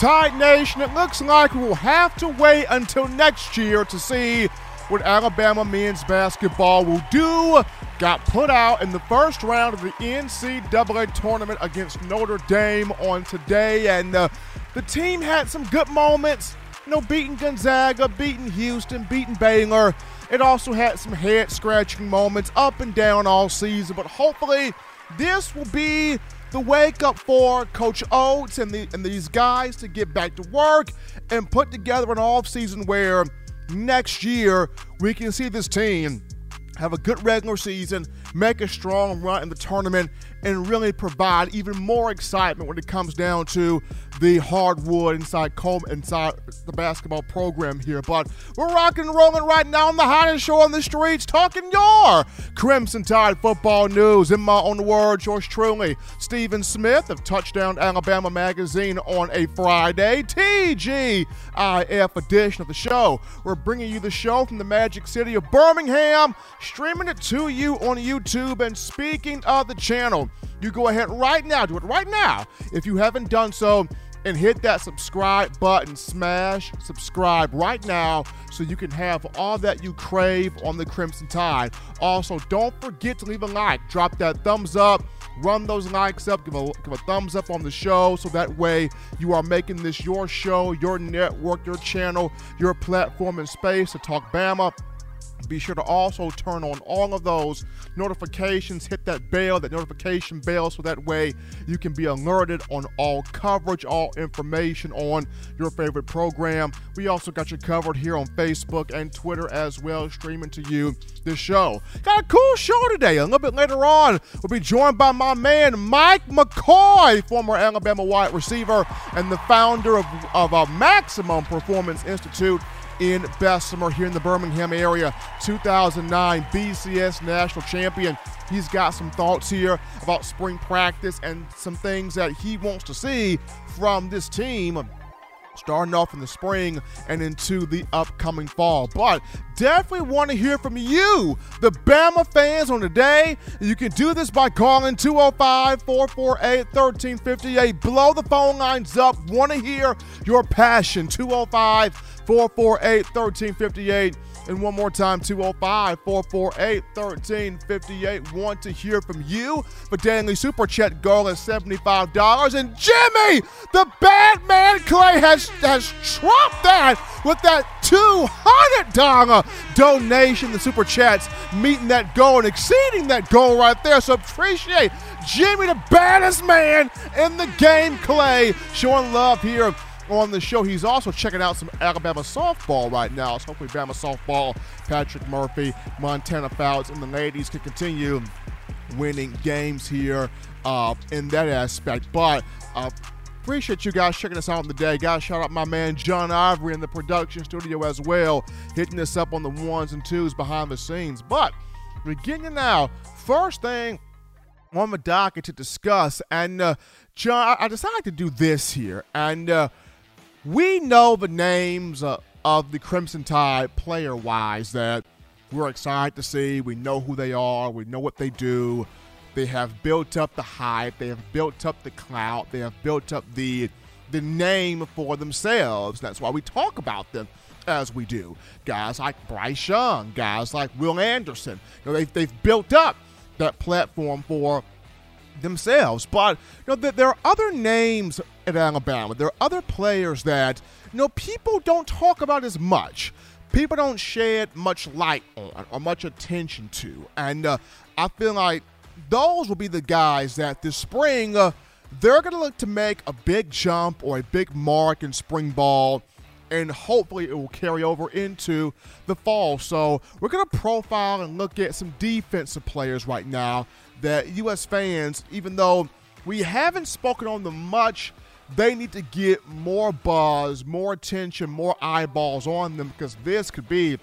Tide Nation, it looks like we will have to wait until next year to see what Alabama men's basketball will do. Got put out in the first round of the NCAA tournament against Notre Dame on today, and uh, the team had some good moments. You know, beating Gonzaga, beating Houston, beating Baylor. It also had some head scratching moments up and down all season, but hopefully this will be the wake up for Coach Oats and, the, and these guys to get back to work and put together an off season where next year we can see this team have a good regular season, make a strong run in the tournament, and really provide even more excitement when it comes down to the hardwood inside Coleman, inside the basketball program here. But we're rocking and rolling right now on the hottest show on the streets, talking your Crimson Tide football news. In my own words, yours truly, Stephen Smith of Touchdown Alabama Magazine on a Friday, TGIF edition of the show. We're bringing you the show from the magic city of Birmingham, streaming it to you on YouTube. And speaking of the channel, you go ahead right now, do it right now. If you haven't done so, and hit that subscribe button. Smash subscribe right now so you can have all that you crave on the Crimson Tide. Also, don't forget to leave a like, drop that thumbs up, run those likes up, give a, give a thumbs up on the show so that way you are making this your show, your network, your channel, your platform and space to talk Bama be sure to also turn on all of those notifications, hit that bell, that notification bell, so that way you can be alerted on all coverage, all information on your favorite program. We also got you covered here on Facebook and Twitter as well, streaming to you the show. Got a cool show today. A little bit later on, we'll be joined by my man Mike McCoy, former Alabama wide receiver and the founder of, of a Maximum Performance Institute in Bessemer here in the Birmingham area. 2009 BCS national champion. He's got some thoughts here about spring practice and some things that he wants to see from this team starting off in the spring and into the upcoming fall. But definitely want to hear from you, the Bama fans, on the day. You can do this by calling 205 448 1358. Blow the phone lines up. Want to hear your passion. 205 448 1358. And one more time, 205 448 1358. Want to hear from you. For daily super chat goal is $75. And Jimmy, the Batman Clay, has, has trumped that with that $200 donation. The super chats meeting that goal and exceeding that goal right there. So appreciate Jimmy, the baddest man in the game, Clay, showing love here on the show. He's also checking out some Alabama softball right now. So hopefully, Bama softball, Patrick Murphy, Montana Fouts, and the ladies can continue winning games here uh, in that aspect. But uh, appreciate you guys checking us out on the day. Guys, shout out my man John Ivory in the production studio as well, hitting us up on the ones and twos behind the scenes. But beginning now, first thing on the docket to discuss, and uh, John, I decided to do this here, and uh, we know the names uh, of the Crimson Tide player wise that we're excited to see. We know who they are, we know what they do. They have built up the hype, they have built up the clout, they have built up the the name for themselves. That's why we talk about them as we do. Guys like Bryce Young, guys like Will Anderson. You know, they've, they've built up that platform for themselves. But you know, there are other names at Alabama. There are other players that you know people don't talk about as much. People don't shed much light on or much attention to, and uh, I feel like those will be the guys that this spring uh, they're going to look to make a big jump or a big mark in spring ball and hopefully it will carry over into the fall. So we're going to profile and look at some defensive players right now that U.S. fans, even though we haven't spoken on them much, they need to get more buzz, more attention, more eyeballs on them because this could be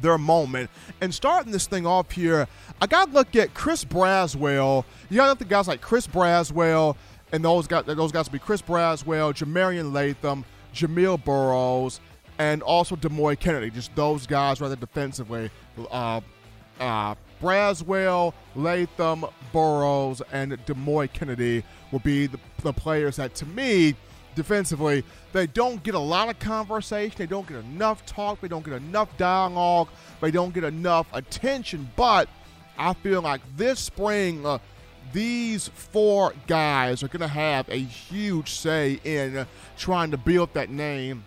their moment. And starting this thing off here, I got to look at Chris Braswell. You got to look at guys like Chris Braswell, and those guys, those guys will be Chris Braswell, Jah-Marien Latham, Jamil Burroughs, and also Demoy Kennedy. Just those guys rather defensively. Uh, uh, Braswell, Latham, Burroughs, and Demoy Kennedy will be the, the players that, to me, defensively, they don't get a lot of conversation. They don't get enough talk. They don't get enough dialogue. They don't get enough attention. But I feel like this spring, uh, these four guys are going to have a huge say in trying to build that name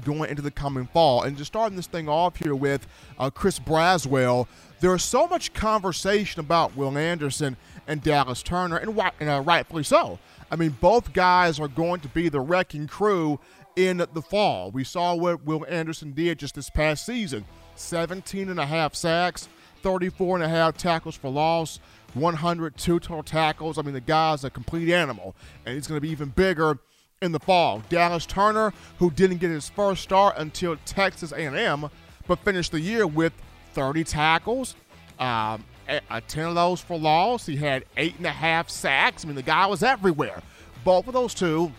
going into the coming fall. And just starting this thing off here with uh, Chris Braswell, there's so much conversation about Will Anderson and Dallas Turner, and, and uh, rightfully so. I mean, both guys are going to be the wrecking crew in the fall. We saw what Will Anderson did just this past season 17 and a half sacks, 34 and a half tackles for loss, 102 total tackles. I mean, the guy's a complete animal, and he's going to be even bigger in the fall. Dallas Turner, who didn't get his first start until Texas A&M, but finished the year with 30 tackles, um, a 10 of those for loss. He had eight and a half sacks. I mean, the guy was everywhere. Both of those two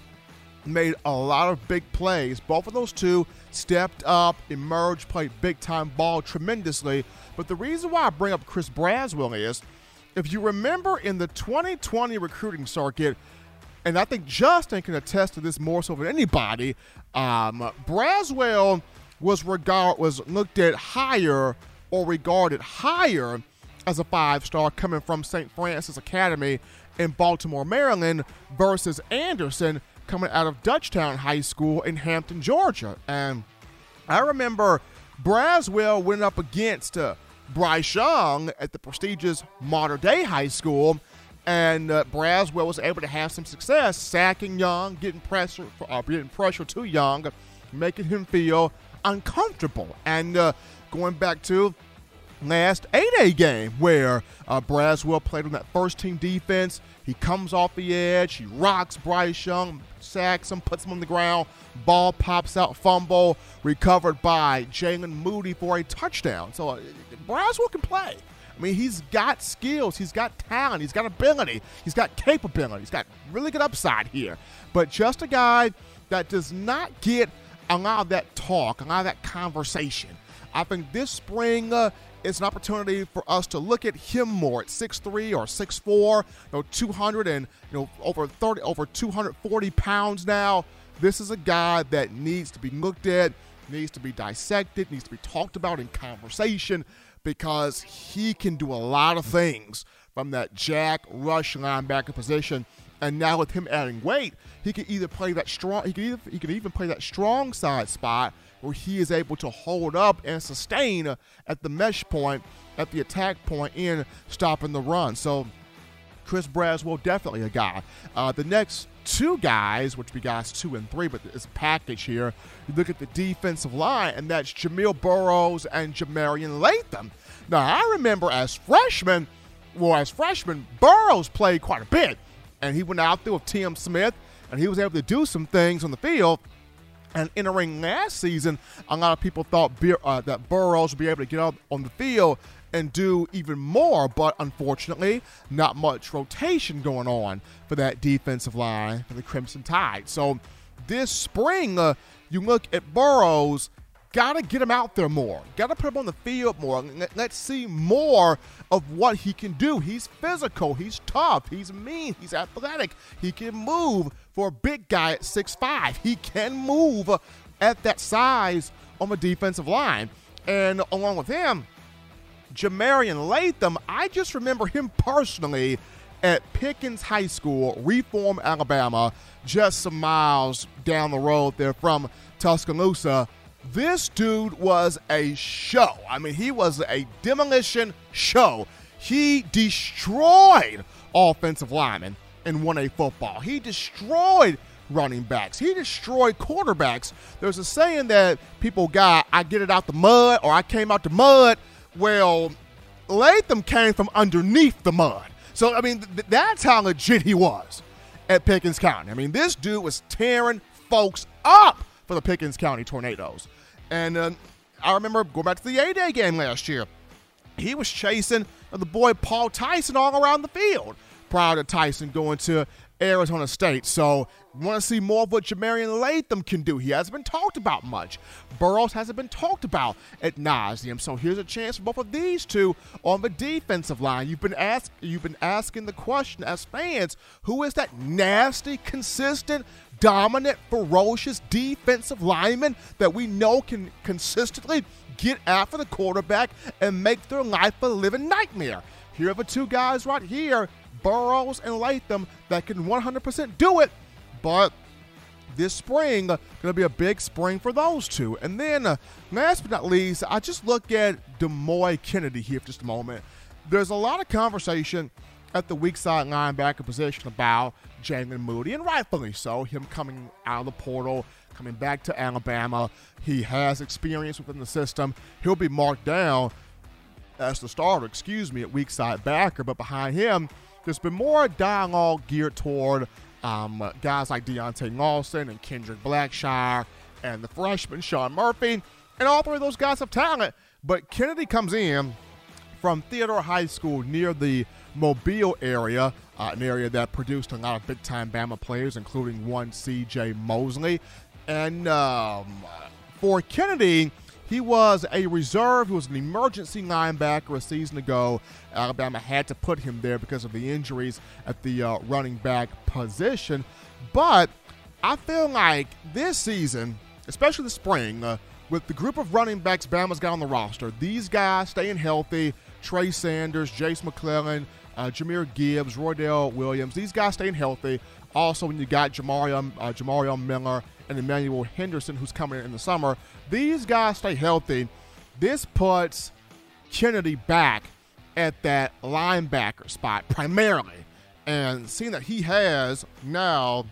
made a lot of big plays. Both of those two stepped up, emerged, played big time ball tremendously. But the reason why I bring up Chris Braswell is if you remember in the 2020 recruiting circuit, and I think Justin can attest to this more so than anybody, um, Braswell was regard was looked at higher or regarded higher as a five star coming from St. Francis Academy in Baltimore, Maryland, versus Anderson coming out of Dutchtown High School in Hampton, Georgia. And I remember Braswell went up against uh, Bryce Young at the prestigious Mater Dei High School. And uh, Braswell was able to have some success sacking Young, getting pressure, uh, getting pressure to Young, making him feel uncomfortable. And uh, going back to last 8A game where uh, Braswell played on that first team defense. He comes off the edge, he rocks Bryce Young, sacks him, puts him on the ground. Ball pops out, fumble, recovered by Jaylen Moody for a touchdown. So uh, Braswell can play. I mean, he's got skills, he's got talent, he's got ability, he's got capability, he's got really good upside here. But just a guy that does not get a lot of that talk, a lot of that conversation. I think this spring uh, is an opportunity for us to look at him more at 6'3 or 6'4, you know, 200 and you know over 30 over 240 pounds now. This is a guy that needs to be looked at, needs to be dissected, needs to be talked about in conversation because he can do a lot of things from that jack rush linebacker position. And now with him adding weight, he can either play that strong. He can either he can even play that strong side spot where he is able to hold up and sustain at the mesh point, at the attack point, in stopping the run. So Chris Braswell definitely a guy. Uh, the next two guys, which we guys two and three, but it's a package here. You look at the defensive line, and that's Jamil Burroughs and Jah-Marien Latham. Now I remember as freshmen, well as freshmen, Burroughs played quite a bit, and he went out there with Tim Smith, and he was able to do some things on the field and entering last season, a lot of people thought uh, that Burroughs would be able to get up on the field and do even more, but unfortunately, not much rotation going on for that defensive line for the Crimson Tide. So this spring, uh, you look at Burroughs, Got to get him out there more. Got to put him on the field more. Let's see more of what he can do. He's physical. He's tough. He's mean. He's athletic. He can move for a big guy at 6'5. He can move at that size on the defensive line. And along with him, Jah-Marien Latham, I just remember him personally at Pickens High School, Reform, Alabama, just some miles down the road there from Tuscaloosa this dude was a show. I mean, he was a demolition show. He destroyed offensive linemen in 1A football. He destroyed running backs. He destroyed quarterbacks. There's a saying that people got, I get it out the mud or I came out the mud. Well, Latham came from underneath the mud. So, I mean, th- that's how legit he was at Pickens County. I mean, this dude was tearing folks up for the Pickens County Tornadoes. And uh, I remember going back to the A Day game last year. He was chasing the boy Paul Tyson all around the field prior to Tyson going to Arizona State. So, want to see more of what Jah-Marien Latham can do. He hasn't been talked about much. Burroughs hasn't been talked about at nauseum. So, here's a chance for both of these two on the defensive line. You've been asked, you've been asking the question as fans, who is that nasty, consistent dominant, ferocious defensive lineman that we know can consistently get after the quarterback and make their life a living nightmare. Here are the two guys right here, Burroughs and Latham, that can 100% do it. But this spring going to be a big spring for those two. And then, last but not least, I just look at Demoy Kennedy here for just a moment. There's a lot of conversation at the weak side linebacker position about Jaylen Moody, and rightfully so. Him coming out of the portal, coming back to Alabama. He has experience within the system. He'll be marked down as the starter, excuse me, at weak side backer. But behind him, there's been more dialogue geared toward um, guys like Deontae Lawson and Kendrick Blackshire and the freshman Sean Murphy. And all three of those guys have talent. But Kennedy comes in from Theodore High School near the Mobile area, uh, an area that produced a lot of big time Bama players, including one CJ Mosley. And um, for Kennedy, he was a reserve. He was an emergency linebacker a season ago. Alabama had to put him there because of the injuries at the uh, running back position. But I feel like this season, especially the spring, uh, with the group of running backs Bama's got on the roster, these guys staying healthy, Trey Sanders, Jace McClellan, uh, Jahmyr Gibbs, Roydell Williams, these guys staying healthy. Also, when you got Jamarion, uh, Jamarion Miller and Emmanuel Henderson, who's coming in, in the summer, these guys stay healthy. This puts Kennedy back at that linebacker spot primarily. And seeing that he has now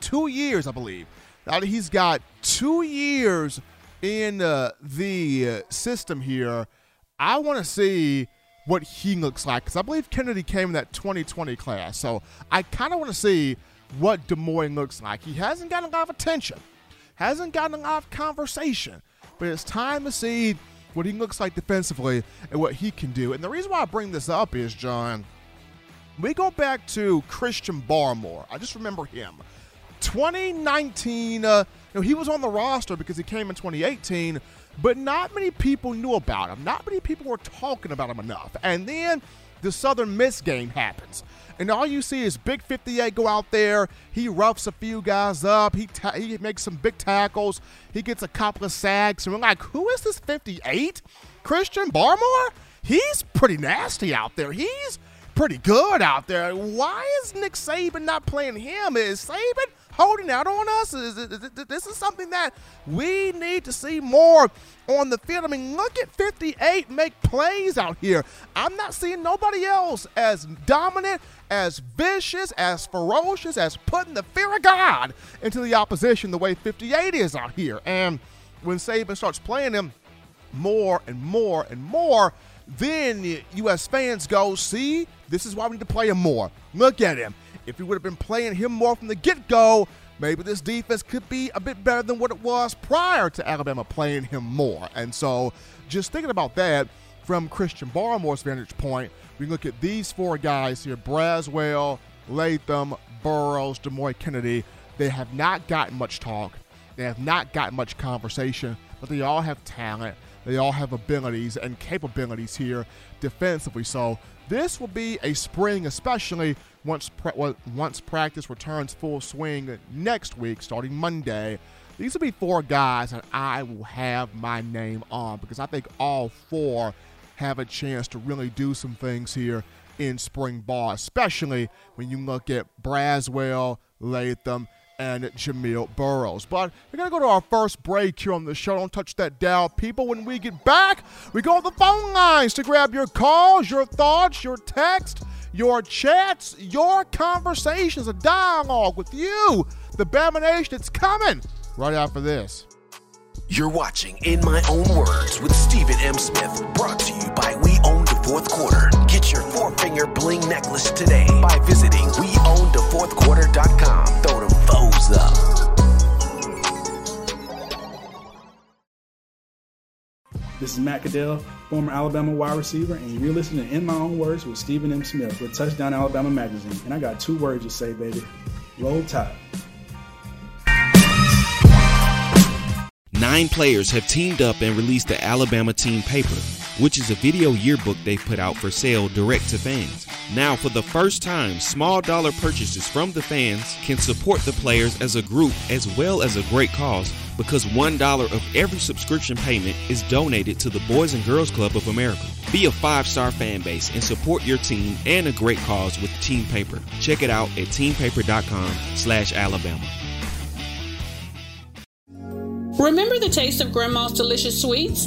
two years, I believe, now that he's got two years in uh, the system here, I want to see what he looks like because I believe Kennedy came in that 2020 class. So I kind of want to see what Demoy looks like. He hasn't gotten a lot of attention, hasn't gotten a lot of conversation, but it's time to see what he looks like defensively and what he can do. And the reason why I bring this up is, John, we go back to Christian Barmore. I just remember him. 2019, uh, you know, he was on the roster because he came in 2018 but not many people knew about him. Not many people were talking about him enough. And then the Southern Miss game happens. And all you see is Big 58 go out there. He roughs a few guys up. He, ta- he makes some big tackles. He gets a couple of sacks. And we're like, who is this 58? Christian Barmore? He's pretty nasty out there. He's pretty good out there. Why is Nick Saban not playing him? Is Saban holding out on us? Is, is, is, this is something that we need to see more on the field. I mean, look at 58 make plays out here. I'm not seeing nobody else as dominant, as vicious, as ferocious, as putting the fear of God into the opposition the way 58 is out here. And when Saban starts playing him more and more and more, then U.S. fans go, see, this is why we need to play him more. Look at him. If we would have been playing him more from the get go, maybe this defense could be a bit better than what it was prior to Alabama playing him more. And so, just thinking about that from Christian Barmore's vantage point, we look at these four guys here Braswell, Latham, Burroughs, Demoy Kennedy. They have not gotten much talk, they have not gotten much conversation, but they all have talent. They all have abilities and capabilities here defensively. So, this will be a spring, especially once pra- once practice returns full swing next week, starting Monday. These will be four guys that I will have my name on because I think all four have a chance to really do some things here in spring ball, especially when you look at Braswell, Latham, and Jamil Burroughs. But we're going to go to our first break here on the show. Don't touch that dial, people. When we get back, we go to the phone lines to grab your calls, your thoughts, your text your chats, your conversations, a dialogue with you, the Bama Nation. It's coming right after this. You're watching In My Own Words with Stephen M. Smith, brought to you by We Own the Fourth Quarter. Get your four finger bling necklace today by visiting WeOwnTheFourthQuarter.com. Up. This is Matt Caddell, former Alabama wide receiver, and you're listening to In My Own Words with Stephen M. Smith with Touchdown Alabama Magazine. And I got two words to say, baby. Roll Tide. Nine players have teamed up and released the Alabama team paper which is a video yearbook they've put out for sale direct to fans. Now, for the first time, small dollar purchases from the fans can support the players as a group as well as a great cause because $1 of every subscription payment is donated to the Boys and Girls Club of America. Be a five star fan base and support your team and a great cause with Team Paper. Check it out at teampaper.com slash Alabama. Remember the taste of Grandma's delicious sweets?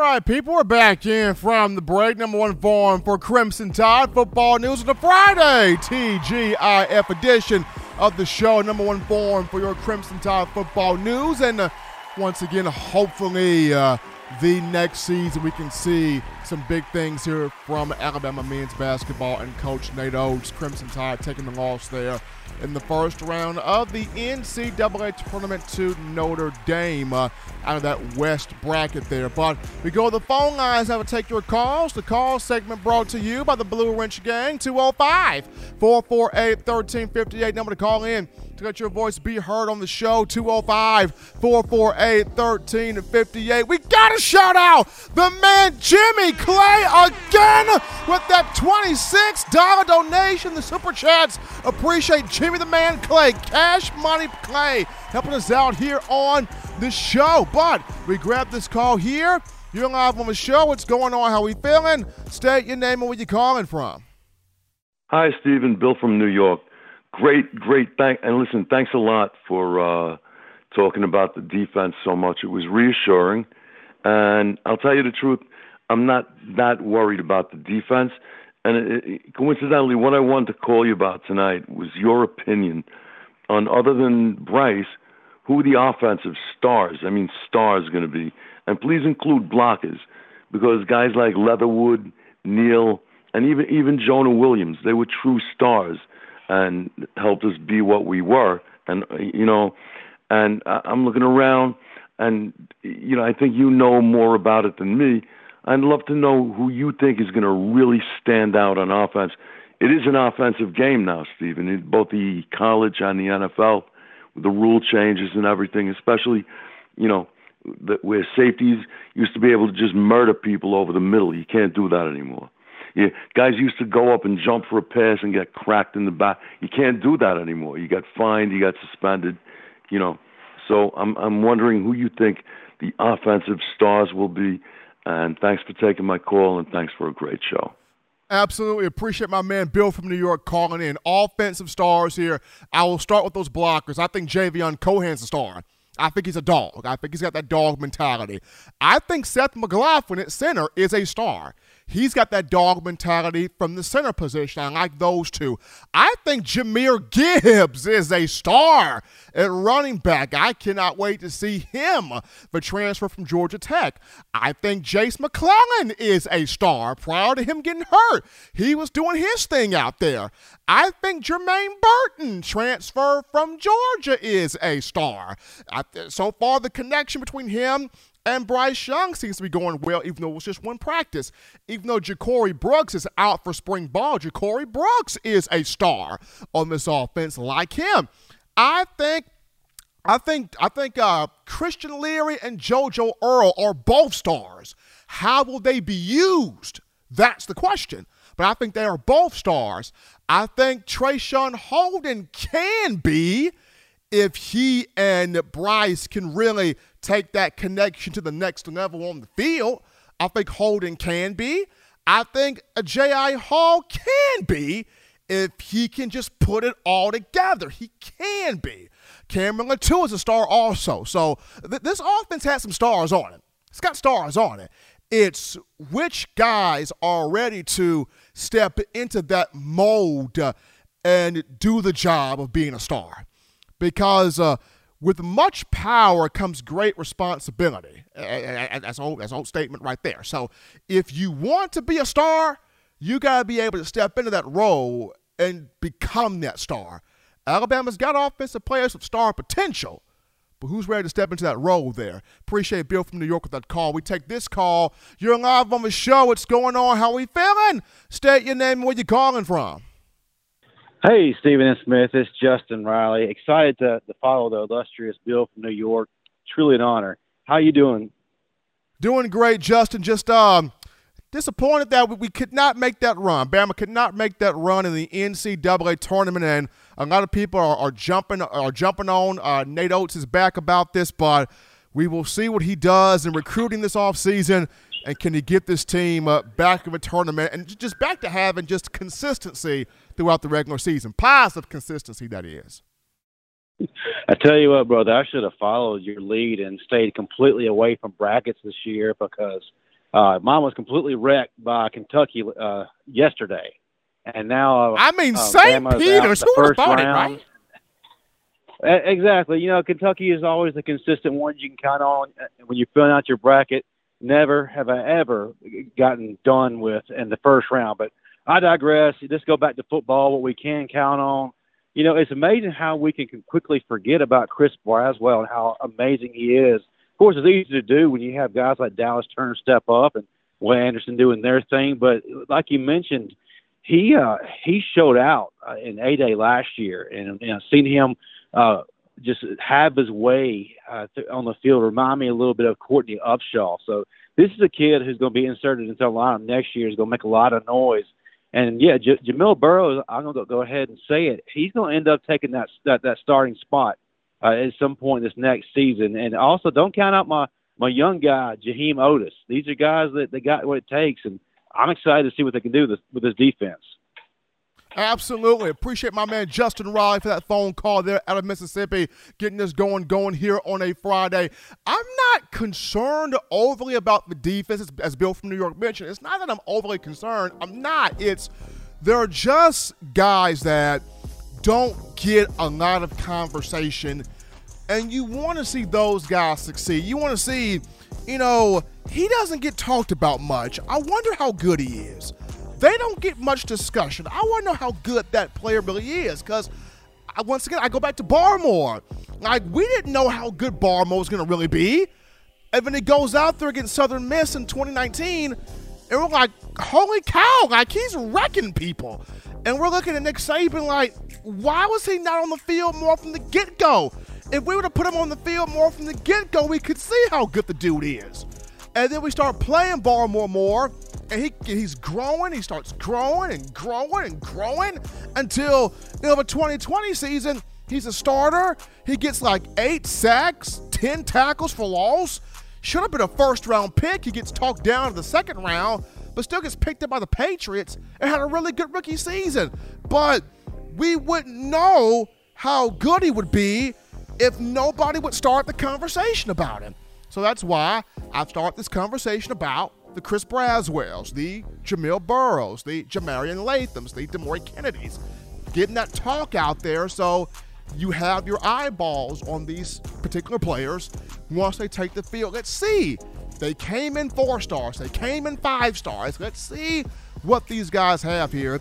Right, people, we're back in from the break. Number one forum for Crimson Tide football news on the Friday TGIF edition of the show. Number one forum for your Crimson Tide football news. And uh, once again, hopefully, uh, the next season we can see some big things here from Alabama men's basketball and Coach Nate Oats. Crimson Tide taking the loss there in the first round of the NCAA tournament to Notre Dame uh, out of that West bracket there. But we go to the phone lines now to take your calls. The call segment brought to you by the Blue Wrench Gang 205 448 1358. Number to call in to let your voice be heard on the show 205 448 1358. We got to shout out the man Jimmy Clay again with that $26 donation. The Super Chats appreciate Jimmy the Man Clay, Cash Money Clay, helping us out here on the show. But we grab this call here. You're live on the show. What's going on? How we feeling? State your name and where you're calling from. Hi, Stephen. Bill from New York. Great, great. Thank and listen. Thanks a lot for uh, talking about the defense so much. It was reassuring, and I'll tell you the truth. I'm not that worried about the defense. And it, it, coincidentally, what I wanted to call you about tonight was your opinion on, other than Bryce, who the offensive stars, I mean stars, going to be. And please include blockers, because guys like Leatherwood, Neal, and even even Jonah Williams, they were true stars and helped us be what we were. And uh, you know, and I'm looking around, and you know, I think you know more about it than me. I'd love to know who you think is going to really stand out on offense. It is an offensive game now, Stephen, both the college and the NFL, with the rule changes and everything, especially, you know, the, where safeties used to be able to just murder people over the middle. You can't do that anymore. Yeah, guys used to go up and jump for a pass and get cracked in the back. You can't do that anymore. You got fined, you got suspended, you know. So I'm I'm wondering who you think the offensive stars will be and thanks for taking my call, and thanks for a great show. Absolutely appreciate my man Bill from New York calling in. Offensive stars here. I will start with those blockers. I think Javion Cohen's a star. I think he's a dog. I think he's got that dog mentality. I think Seth McLaughlin at center is a star. He's got that dog mentality from the center position. I like those two. I think Jahmyr Gibbs is a star at running back. I cannot wait to see him the transfer from Georgia Tech. I think Jace McClellan is a star. Prior to him getting hurt, he was doing his thing out there. I think Jermaine Burton, transfer from Georgia, is a star. I, so far, the connection between him and Bryce Young seems to be going well, even though it was just one practice. Even though Ja'Corey Brooks is out for spring ball, Ja'Corey Brooks is a star on this offense like him. I think I think I think uh, Christian Leary and JoJo Earle are both stars. How will they be used? That's the question. But I think they are both stars. I think Traeshon Holden can be if he and Bryce can really take that connection to the next level on the field. I think Holden can be. I think Agiye Hall can be if he can just put it all together. He can be. Cameron Latu is a star also. So th- this offense has some stars on it. It's got stars on it. It's which guys are ready to step into that mold uh, and do the job of being a star. Because uh, with much power comes great responsibility. That's an old, that's an old statement right there. So if you want to be a star, you got to be able to step into that role and become that star. Alabama's got offensive players with star potential, but who's ready to step into that role there? Appreciate Bill from New York with that call. We take this call. You're live on the show. What's going on? How we feeling? State your name and where you calling from. Hey, Stephen and Smith. It's Justin Riley. Excited to, to follow the illustrious Bill from New York. Truly an honor. How you doing? Doing great, Justin. Just um, disappointed that we could not make that run. Bama could not make that run in the NCAA tournament, and a lot of people are, are jumping are jumping on uh, Nate Oats is back about this, but we will see what he does in recruiting this offseason and can he get this team uh, back of a tournament and just back to having just consistency throughout the regular season? Positive consistency, that is. I tell you what, brother, I should have followed your lead and stayed completely away from brackets this year because uh, mine was completely wrecked by Kentucky uh, yesterday, and now uh, I mean uh, St. Peter's, who would have thought round. it, right? Exactly. You know, Kentucky is always the consistent one you can count on uh, when you're filling out your bracket never have I ever gotten done with in the first round. But I digress. Let's go back to football. What we can count on, you know, it's amazing how we can quickly forget about Chris Braswell and how amazing he is. Of course, it's easy to do when you have guys like Dallas Turner step up and Will Anderson doing their thing. But like you mentioned, he uh, he showed out uh, in A Day last year, and, I've seen him uh, just have his way uh, on the field remind me a little bit of Courtney Upshaw. So this is a kid who's going to be inserted into the lineup next year. Is going to make a lot of noise. And yeah, J- Jamil Burroughs, I'm to go ahead and say it. He's to end up taking that that, that starting spot uh, at some point this next season. And also, don't count out my my young guy, Jaheim Oatis. These are guys that they got what it takes, and I'm excited to see what they can do with this defense. Absolutely. Appreciate my man Justin Riley for that phone call there out of Mississippi, getting this going, going here on a Friday. I'm not concerned overly about the defense, as Bill from New York mentioned. It's not that I'm overly concerned. I'm not. It's there are just guys that don't get a lot of conversation, and you want to see those guys succeed. You want to see, you know, he doesn't get talked about much. I wonder how good he is they don't get much discussion. I want to know how good that player really is because once again, I go back to Barmore. Like, we didn't know how good Barmore was going to really be. And then he goes out there against Southern Miss in 2019, and we're like, holy cow, like, he's wrecking people. And we're looking at Nick Saban like, why was he not on the field more from the get go? If we would have put him on the field more from the get go, we could see how good the dude is. And then we start playing Barmore more, and he he's growing. He starts growing and growing and growing until you know the 2020 season. He's a starter. He gets like eight sacks, ten tackles for loss. Should have been a first round pick. He gets talked down to the second round, but still gets picked up by the Patriots and had a really good rookie season. But we wouldn't know how good he would be if nobody would start the conversation about him. So that's why I've started this conversation about the Chris Braswells, the Jamil Burroughs, the Jah-Marien Lathams, the Demoy Kennedys, getting that talk out there so you have your eyeballs on these particular players once they take the field. Let's see. They came in four stars, they came in five stars. Let's see what these guys have here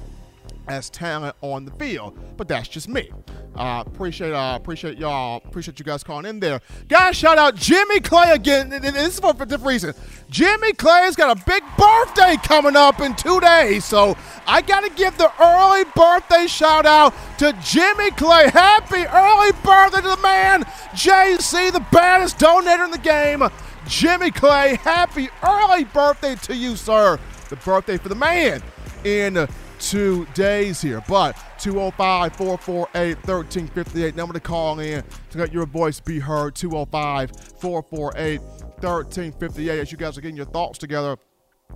as talent on the field. But that's just me. Uh, appreciate uh, appreciate y'all. Appreciate you guys calling in there. Guys, shout out Jimmy Clay again. And This is for a different reason. Jimmy Clay's got a big birthday coming up in two days. So I got to give the early birthday shout out to Jimmy Clay. Happy early birthday to the man, JC, the baddest donator in the game. Jimmy Clay, happy early birthday to you, sir. The birthday for the man in two days here. But 205 448 1358, number to call in to let your voice be heard. 205 448 1358. As you guys are getting your thoughts together,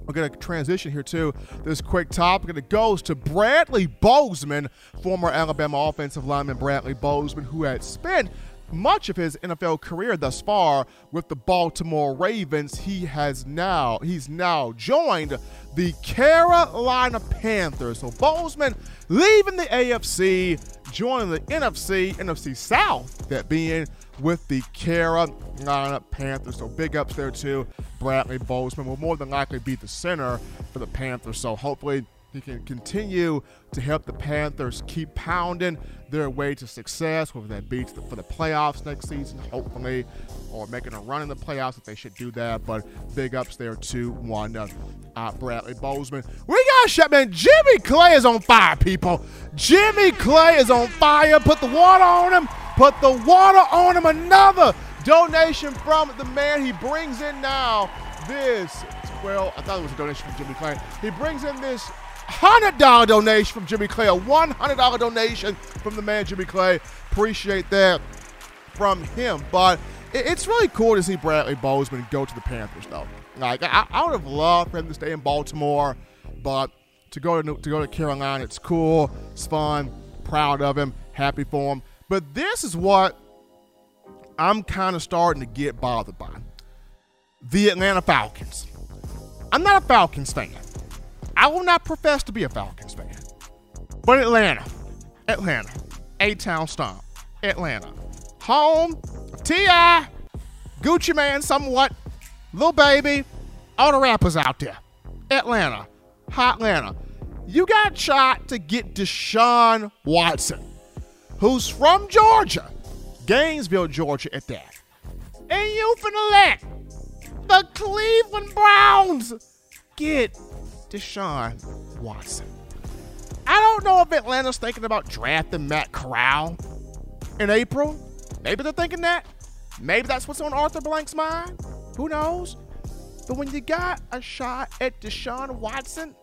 we're going to transition here to this quick topic, and it goes to Bradley Bozeman, former Alabama offensive lineman Bradley Bozeman, who had spent much of his NFL career thus far with the Baltimore Ravens. He has now he's now joined the Carolina Panthers. So Bozeman leaving the AFC, joining the NFC, NFC South, that being with the Carolina Panthers. So big ups there too. Bradley Bozeman will more than likely be the center for the Panthers. So hopefully he can continue to help the Panthers keep pounding their way to success, whether that be for the playoffs next season, hopefully, or making a run in the playoffs if they should do that. But big ups there to one uh, Bradley Bozeman. We got shut, man. Jimmy Clay is on fire, people. Jimmy Clay is on fire. Put the water on him. Put the water on him. Another donation from the man he brings in now. This, well, I thought it was a donation from Jimmy Clay. He brings in this $100 donation from Jimmy Clay, a $100 donation from the man Jimmy Clay. Appreciate that from him. But it's really cool to see Bradley Bozeman go to the Panthers, though. Like I, I would have loved for him to stay in Baltimore, but to go to to go to Carolina, it's cool, it's fun, proud of him, happy for him. But this is what I'm kind of starting to get bothered by: the Atlanta Falcons. I'm not a Falcons fan. I will not profess to be a Falcons fan. But Atlanta, Atlanta, A Town Stomp, Atlanta, home T.I., Gucci Mane, somewhat, Lil Baby, all the rappers out there. Atlanta, hot Atlanta. You got shot to get Deshaun Watson, who's from Georgia, Gainesville, Georgia at that. And you finna let the Cleveland Browns get Deshaun Watson. I don't know if Atlanta's thinking about drafting Matt Corral in April. Maybe they're thinking that. Maybe that's what's on Arthur Blank's mind. Who knows? But when you got a shot at Deshaun Watson,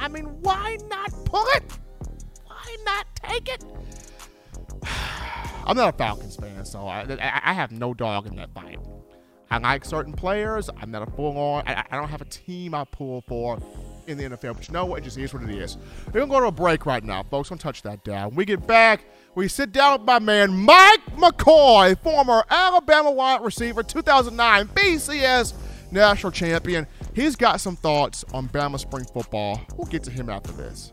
I mean, why not pull it? Why not take it? I'm not a Falcons fan, so I, I, have no dog in that fight. I like certain players. I'm not a full on. I, I don't have a team I pull for in the NFL. But you know what? It just is what it is. We're going to go to a break right now, folks. Don't touch that down. When we get back, we sit down with my man Mike McCoy, former Alabama wide receiver, 2009 BCS national champion. He's got some thoughts on Bama spring football. We'll get to him after this.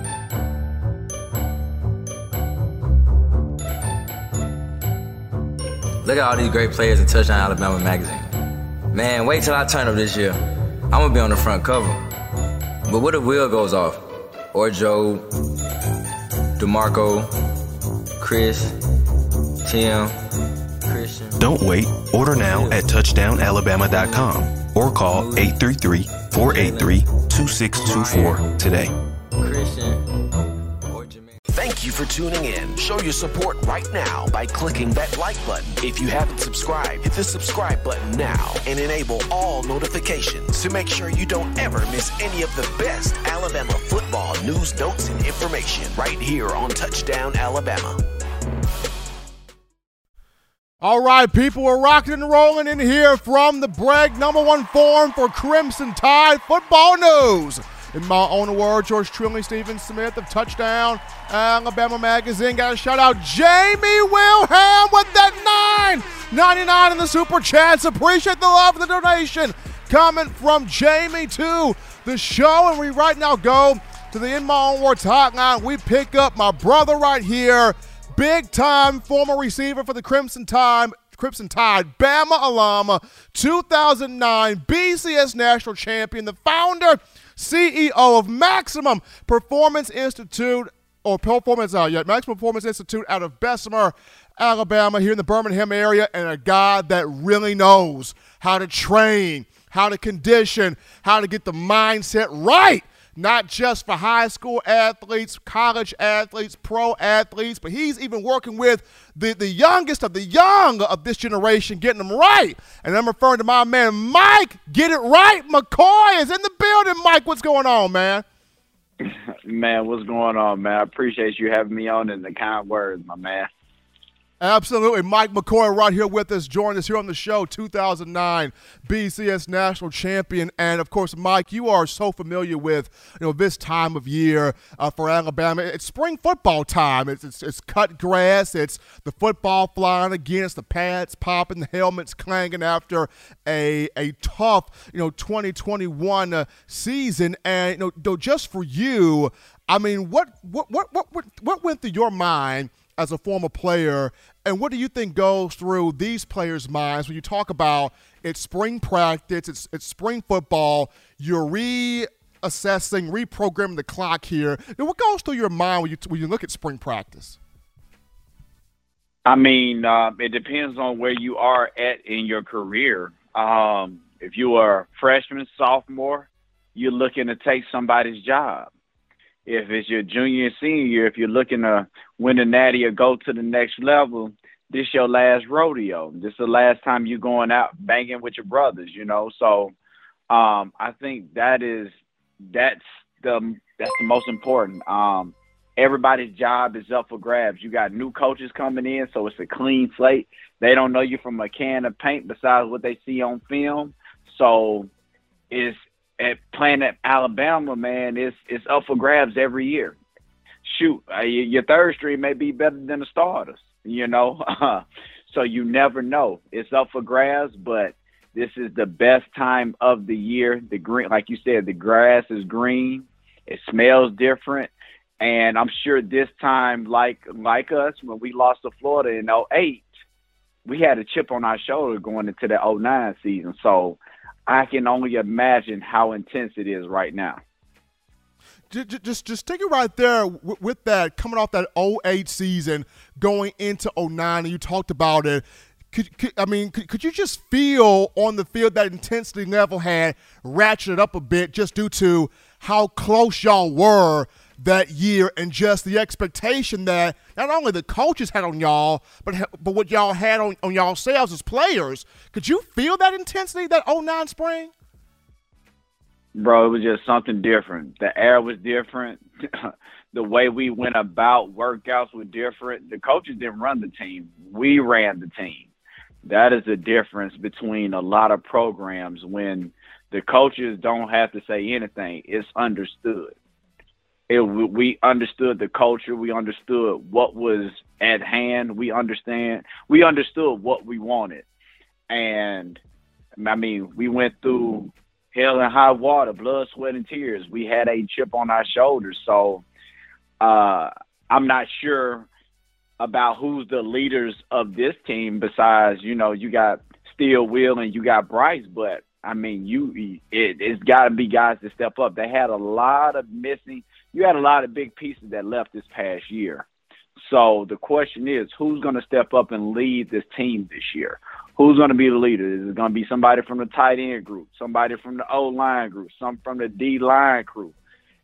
Look at all these great players in Touchdown Alabama magazine. Man, wait till I turn up this year. I'm gonna be on the front cover. But what if Will goes off? Or Joe, DeMarco, Chris, Tim, Christian. Don't wait. Order now at touchdownalabama.com or call 833 483 2624 today. Thank you for tuning in. Show your support right now by clicking that like button. If you haven't subscribed, hit the subscribe button now and enable all notifications to make sure you don't ever miss any of the best Alabama football news, notes, and information right here on Touchdown Alabama. All right, people, we're rocking and rolling in here from the Bragg number one forum for Crimson Tide football news. In my own words, George Trilly, Stephen Smith of Touchdown Alabama Magazine. Got a shout out Jamie Wilhelm with that 9.99 in the super chats. Appreciate the love and the donation. Comment from Jamie to the show, and we right now go to the In My Own Words hotline. We pick up my brother right here, big time former receiver for the Crimson Tide, Crimson Tide, Bama alum, 2009 BCS national champion, the founder CEO of Maximum Performance Institute or Performance uh, yeah, Maximum Performance Institute out of Bessemer, Alabama, here in the Birmingham area, and a guy that really knows how to train, how to condition, how to get the mindset right not just for high school athletes, college athletes, pro athletes, but he's even working with the, the youngest of the young of this generation, getting them right. And I'm referring to my man Mike. Get it right. McCoy is in the building. Mike, what's going on, man? Man, what's going on, man? I appreciate you having me on and the kind words, my man. Absolutely. Mike McCoy right here with us, joining us here on the show, 2009 BCS National Champion. And of course, Mike, you are so familiar with you know this time of year uh, for Alabama. It's spring football time. It's, it's, it's cut grass. It's the football flying against the pads popping, the helmets clanging after a a tough you know 2021 uh, season. And you know, just for you, I mean, what what what what what went through your mind? As a former player, and what do you think goes through these players' minds when you talk about it's spring practice, it's it's spring football, you're reassessing, reprogramming the clock here. And what goes through your mind when you when you look at spring practice? I mean, uh, it depends on where you are at in your career. Um, if you are a freshman, sophomore, you're looking to take somebody's job if it's your junior and senior year, if you're looking to win a natty or go to the next level, this your last rodeo. This is the last time you're going out banging with your brothers, you know. So um, I think that is that's the that's the most important. Um, everybody's job is up for grabs. You got new coaches coming in, so it's a clean slate. They don't know you from a can of paint besides what they see on film. So it's at playing at Alabama, man, it's it's up for grabs every year. Shoot, uh, your third string may be better than the starters, you know. so you never know. It's up for grabs, but this is the best time of the year. The green, like you said, the grass is green. It smells different, and I'm sure this time, like like us, when we lost to Florida in 08, we had a chip on our shoulder going into the 09 season. So I can only imagine how intense it is right now. Just, just, just take it right there with that coming off that 08 season, going into 09, and you talked about it. Could, could, I mean, could, could, you just feel on the field that intensity level had ratcheted up a bit just due to how close y'all were that year and just the expectation that not only the coaches had on y'all, but but what y'all had on, on y'all selves as players. Could you feel that intensity that 09 spring? Bro, it was just something different. The air was different. the way we went about workouts were different. The coaches didn't run the team. We ran the team. That is the difference between a lot of programs when the coaches don't have to say anything. It's understood it, we understood the culture. We understood what was at hand. We understand. We understood what we wanted, and I mean, we went through hell and high water, blood, sweat, and tears. We had a chip on our shoulders. So uh, I'm not sure about who's the leaders of this team. Besides, you know, you got Steel Will, and you got Bryce, but I mean, you it, it's got to be guys to step up. They had a lot of missing you had a lot of big pieces that left this past year. So the question is, who's going to step up and lead this team this year? Who's going to be the leader? Is it going to be somebody from the tight end group, somebody from the O line group, some from the D line crew?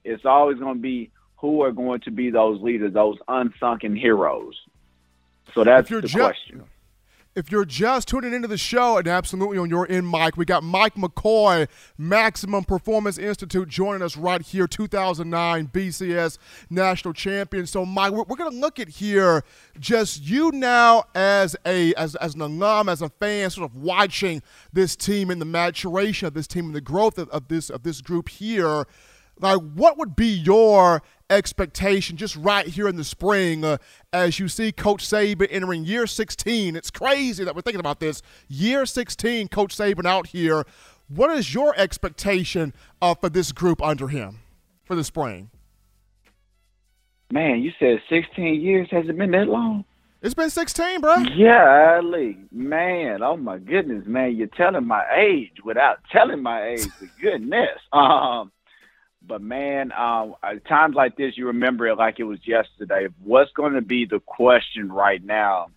It's always going to be who are going to be those leaders, those unsunken heroes. So that's the ju- question. If you're just tuning into the show and absolutely on your end, Mike, we got Mike McCoy, Maximum Performance Institute, joining us right here, 2009 BCS National Champion. So, Mike, we're, we're going to look at here just you now as a as, as an alum, as a fan, sort of watching this team and the maturation of this team and the growth of, of this of this group here. Like, what would be your expectation just right here in the spring uh, as you see Coach Saban entering year 16? It's crazy that we're thinking about this. Year 16, Coach Saban out here. What is your expectation uh, for this group under him for the spring? Man, you said 16 years. Has it been that long? It's been 16, bro. Yeah, Ali. Man, oh my goodness, man. You're telling my age without telling my age. goodness. Um, but man, uh, at times like this, you remember it like it was yesterday. What's going to be the question right now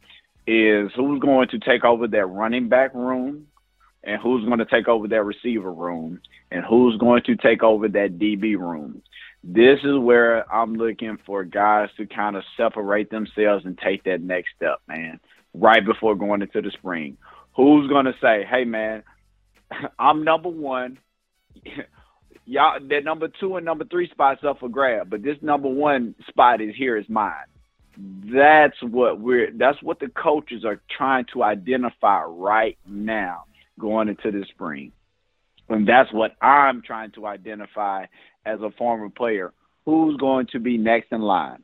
is who's going to take over that running back room, and who's going to take over that receiver room, and who's going to take over that DB room. This is where I'm looking for guys to kind of separate themselves and take that next step, man. Right before going into the spring, who's going to say, "Hey, man, I'm number one." Y'all that number two and number three spots up for grab, but this number one spot is here is mine. That's what we're that's what the coaches are trying to identify right now going into the spring. And that's what I'm trying to identify as a former player. Who's going to be next in line?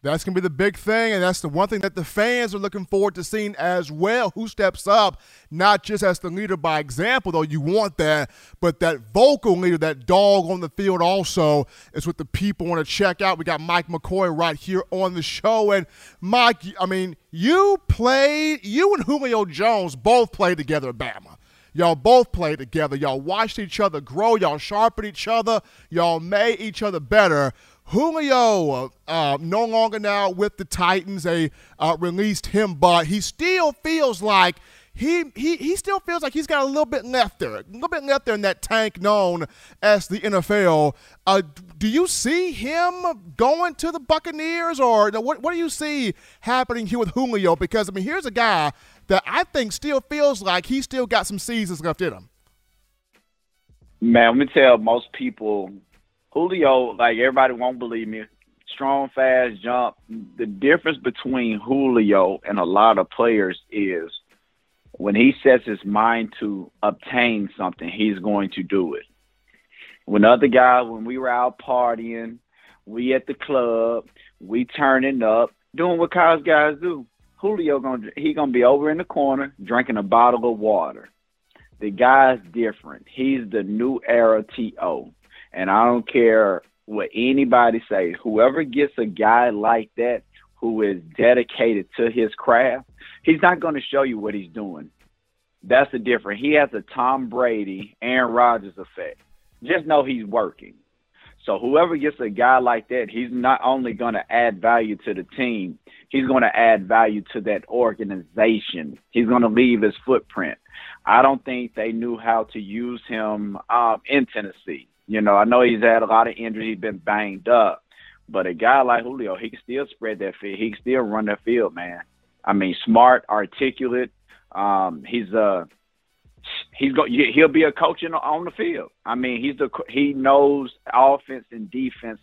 That's going to be the big thing, and that's the one thing that the fans are looking forward to seeing as well. Who steps up, not just as the leader by example, though you want that, but that vocal leader, that dog on the field also is what the people want to check out. We got Mike McCoy right here on the show. And Mike, I mean, you played, you and Julio Jones both played together at Bama. Y'all both played together. Y'all watched each other grow. Y'all sharpened each other. Y'all made each other better. Julio, uh, no longer now with the Titans. They uh, released him, but he still feels like he, he he still feels like he's got a little bit left there, a little bit left there in that tank known as the NFL. Uh, do you see him going to the Buccaneers, or what? What do you see happening here with Julio? Because I mean, here's a guy that I think still feels like he still got some seasons left in him. Man, let me tell most people Julio, like everybody won't believe me, strong, fast jump. The difference between Julio and a lot of players is when he sets his mind to obtain something, he's going to do it. When other guys, when we were out partying, we at the club, we turning up, doing what college guys do. Julio gonna he gonna be over in the corner drinking a bottle of water. The guy's different. He's the new era To. And I don't care what anybody says. Whoever gets a guy like that who is dedicated to his craft, he's not going to show you what he's doing. That's the difference. He has a Tom Brady, Aaron Rodgers effect. Just know he's working. So whoever gets a guy like that, he's not only going to add value to the team, he's going to add value to that organization. He's going to leave his footprint. I don't think they knew how to use him um, in Tennessee. You know, I know he's had a lot of injuries. He's been banged up, but a guy like Julio, he can still spread that field. He can still run that field, man. I mean, smart, articulate. Um, he's a he's go he'll be a coach in, on the field. I mean, he's the he knows offense and defense.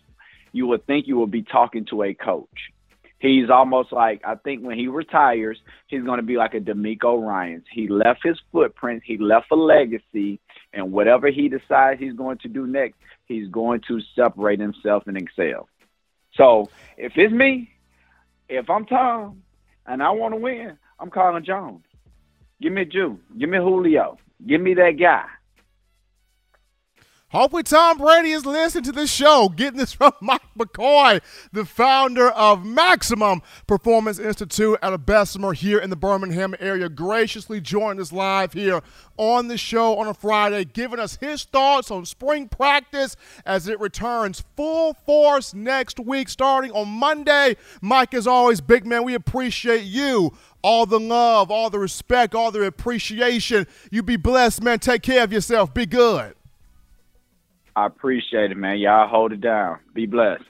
You would think you would be talking to a coach. He's almost like I think when he retires, he's going to be like a DeMeco Ryans. He left his footprint. He left a legacy and whatever he decides he's going to do next, he's going to separate himself and excel. So if it's me, if I'm Tom and I want to win, I'm calling Jones. Give me Jew. Give me Julio. Give me that guy. Hopefully, Tom Brady is listening to this show. Getting this from Mike McCoy, the founder of Maximum Performance Institute out of Bessemer here in the Birmingham area, graciously joined us live here on the show on a Friday, giving us his thoughts on spring practice as it returns full force next week, starting on Monday. Mike, as always, big man, we appreciate you all the love, all the respect, all the appreciation. You be blessed, man. Take care of yourself. Be good. I appreciate it, man. Y'all hold it down. Be blessed.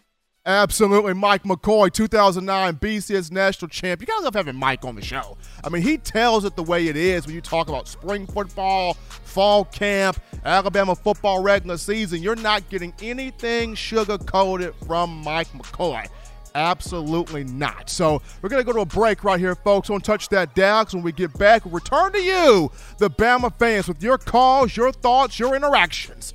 Absolutely. Mike McCoy, 2009 BCS national champ. You guys love having Mike on the show. I mean, he tells it the way it is when you talk about spring football, fall camp, Alabama football regular season. You're not getting anything sugar coated from Mike McCoy. Absolutely not. So we're going to go to a break right here, folks. Don't touch that down. when we get back, we'll return to you, the Bama fans, with your calls, your thoughts, your interactions.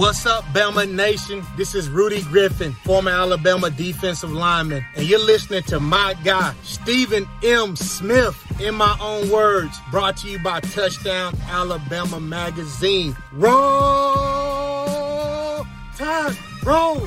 What's up, Bama Nation? This is Rudy Griffin, former Alabama defensive lineman, and you're listening to my guy, Stephen M. Smith, in my own words, brought to you by Touchdown Alabama Magazine. Roll! Time, roll!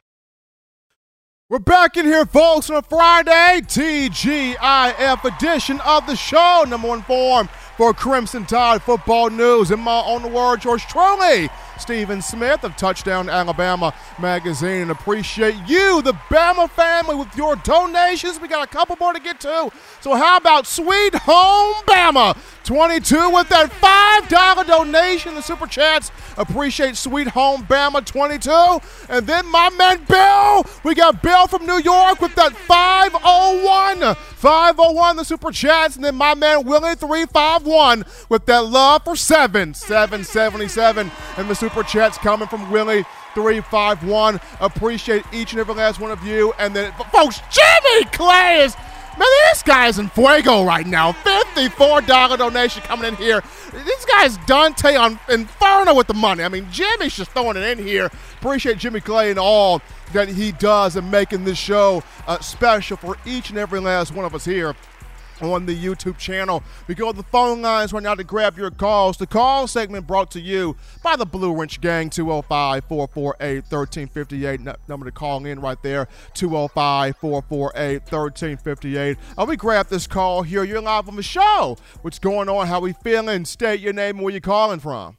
We're back in here, folks, on a Friday, TGIF edition of the show. Number one form for Crimson Tide football news. In my own words, yours truly, Stephen Smith of Touchdown Alabama Magazine. And appreciate you, the Bama family, with your donations. We got a couple more to get to. So, how about Sweet Home Bama? 22 with that $5 donation. The super chats appreciate Sweet Home Bama 22. And then my man Bill, we got Bill from New York with that 501. 501 the super chats. And then my man Willie 351 with that love for 7. 777. And the super chats coming from Willie 351. Appreciate each and every last one of you. And then, folks, Jimmy Clay is Man, this guy is in fuego right now. $54 donation coming in here. This guy's Dante on Inferno with the money. I mean, Jimmy's just throwing it in here. Appreciate Jimmy Clay and all that he does and making this show uh, special for each and every last one of us here on the YouTube channel. We go to the phone lines right now to grab your calls. The call segment brought to you by the Blue Wrench Gang, 205 448 1358. Number to call in right there, 205 448 1358. Uh, we grab this call here. You're live on the show. What's going on? How we feeling? State your name and where you calling from.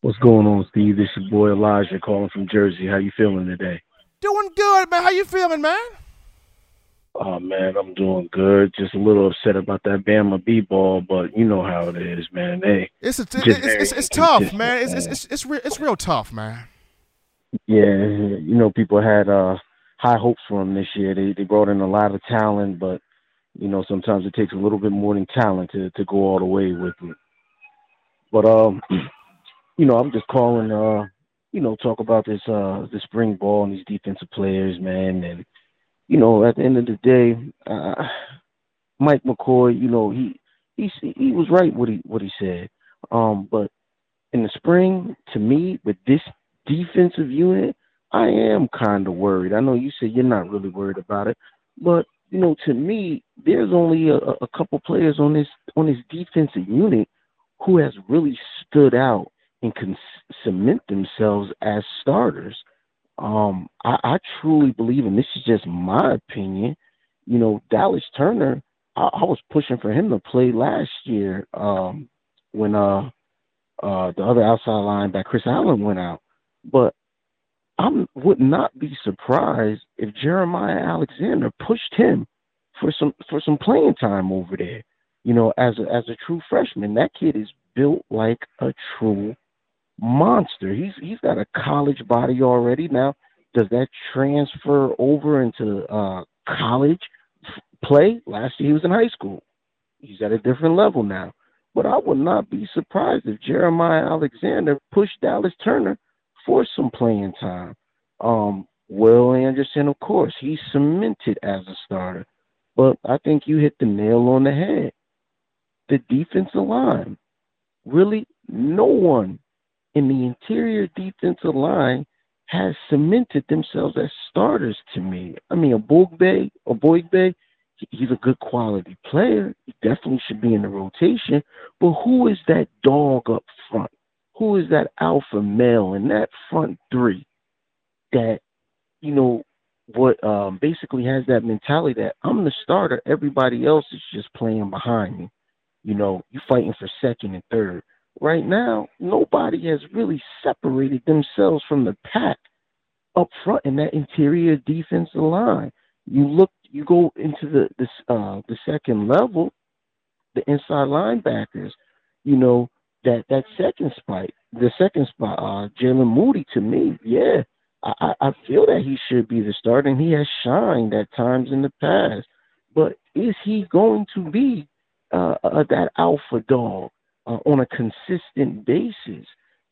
What's going on, Steve? This is your boy Elijah calling from Jersey. How you feeling today? Doing good, man. How you feeling, man? Oh man, I'm doing good. Just a little upset about that Bama B ball, but you know how it is, man. They it's a, it's, it's, it's, it's tough, man. It's it's it's it's, real, it's real tough, man. Yeah, you know, people had uh high hopes for them this year. They they brought in a lot of talent, but you know, sometimes it takes a little bit more than talent to to go all the way with it. But um, you know, I'm just calling uh, you know, talk about this uh the spring ball and these defensive players, man, and you know, at the end of the day, uh, Mike McCoy, you know, he he he was right what he what he said. Um, but in the spring, to me, with this defensive unit, I am kind of worried. I know you said you're not really worried about it, but you know, to me, there's only a, a couple players on this on this defensive unit who has really stood out and can cement themselves as starters um, I, I truly believe, and this is just my opinion, you know, Dallas Turner, I, I was pushing for him to play last year um, when uh, uh, the other outside linebacker, Chris Allen, went out. But I would not be surprised if Jeremiah Alexander pushed him for some for some playing time over there. You know, as a, as a true freshman, that kid is built like a true monster. He's he's got a college body already. Now, does that transfer over into uh, college play? Last year he was in high school. He's at a different level now. But I would not be surprised if Jeremiah Alexander pushed Dallas Turner for some playing time. Um, Will Anderson, of course, he's cemented as a starter. But I think you hit the nail on the head. The defensive line. Really, no one in the interior defensive line has cemented themselves as starters to me. I mean, a Bogbe, a Boygbe, he's a good quality player. He definitely should be in the rotation. But who is that dog up front? Who is that alpha male in that front three that, you know, what um, basically has that mentality that I'm the starter, everybody else is just playing behind me. You know, you're fighting for second and third right now, nobody has really separated themselves from the pack up front in that interior defensive line. You look, you go into the uh, the second level, the inside linebackers. You know that that second spot, the second spot, uh, Jaylen Moody. To me, yeah, I, I feel that he should be the starter, and he has shined at times in the past. But is he going to be uh, uh, that alpha dog? Uh, on a consistent basis.